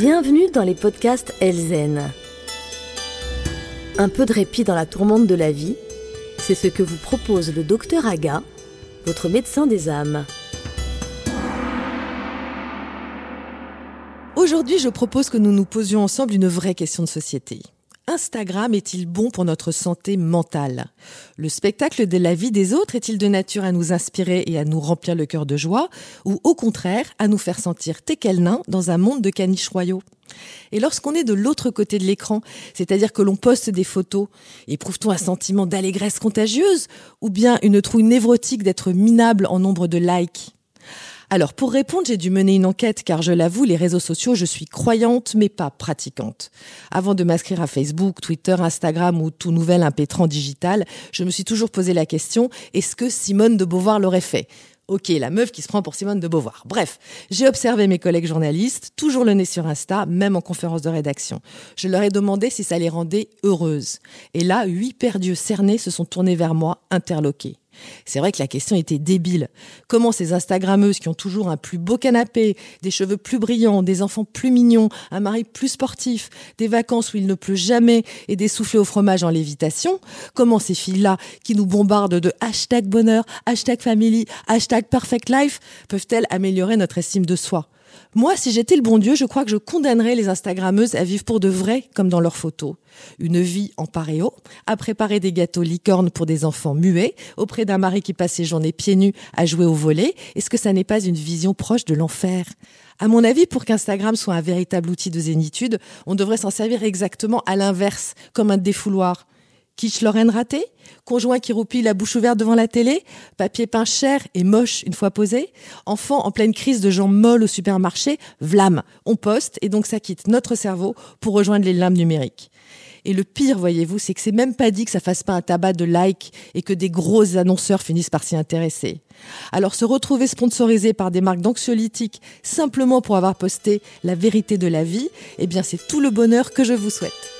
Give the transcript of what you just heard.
Bienvenue dans les podcasts Elzen. Un peu de répit dans la tourmente de la vie, c'est ce que vous propose le docteur Aga, votre médecin des âmes. Aujourd'hui, je propose que nous nous posions ensemble une vraie question de société. Instagram est-il bon pour notre santé mentale? Le spectacle de la vie des autres est-il de nature à nous inspirer et à nous remplir le cœur de joie? Ou au contraire à nous faire sentir tequel nain dans un monde de caniches royaux? Et lorsqu'on est de l'autre côté de l'écran, c'est-à-dire que l'on poste des photos, éprouve-t-on un sentiment d'allégresse contagieuse? Ou bien une trouille névrotique d'être minable en nombre de likes? Alors, pour répondre, j'ai dû mener une enquête car je l'avoue, les réseaux sociaux, je suis croyante mais pas pratiquante. Avant de m'inscrire à Facebook, Twitter, Instagram ou tout nouvel impétrant digital, je me suis toujours posé la question, est-ce que Simone de Beauvoir l'aurait fait? Ok, la meuf qui se prend pour Simone de Beauvoir. Bref, j'ai observé mes collègues journalistes, toujours le nez sur Insta, même en conférence de rédaction. Je leur ai demandé si ça les rendait heureuses. Et là, huit perdus cernés se sont tournés vers moi, interloqués. C'est vrai que la question était débile. Comment ces Instagrammeuses qui ont toujours un plus beau canapé, des cheveux plus brillants, des enfants plus mignons, un mari plus sportif, des vacances où il ne pleut jamais et des soufflés au fromage en lévitation, comment ces filles-là qui nous bombardent de hashtag bonheur, hashtag family, hashtag perfect life peuvent-elles améliorer notre estime de soi? Moi, si j'étais le bon Dieu, je crois que je condamnerais les Instagrammeuses à vivre pour de vrai, comme dans leurs photos. Une vie en paréo, à préparer des gâteaux licornes pour des enfants muets, auprès d'un mari qui passe ses journées pieds nus à jouer au volet. Est-ce que ça n'est pas une vision proche de l'enfer? À mon avis, pour qu'Instagram soit un véritable outil de zénitude, on devrait s'en servir exactement à l'inverse, comme un défouloir. Quiche Lorraine raté Conjoint qui roupille la bouche ouverte devant la télé Papier peint cher et moche une fois posé Enfant en pleine crise de jambes molles au supermarché Vlam On poste et donc ça quitte notre cerveau pour rejoindre les lames numériques. Et le pire, voyez-vous, c'est que c'est même pas dit que ça fasse pas un tabac de likes et que des gros annonceurs finissent par s'y intéresser. Alors se retrouver sponsorisé par des marques d'anxiolytiques simplement pour avoir posté la vérité de la vie, eh bien c'est tout le bonheur que je vous souhaite.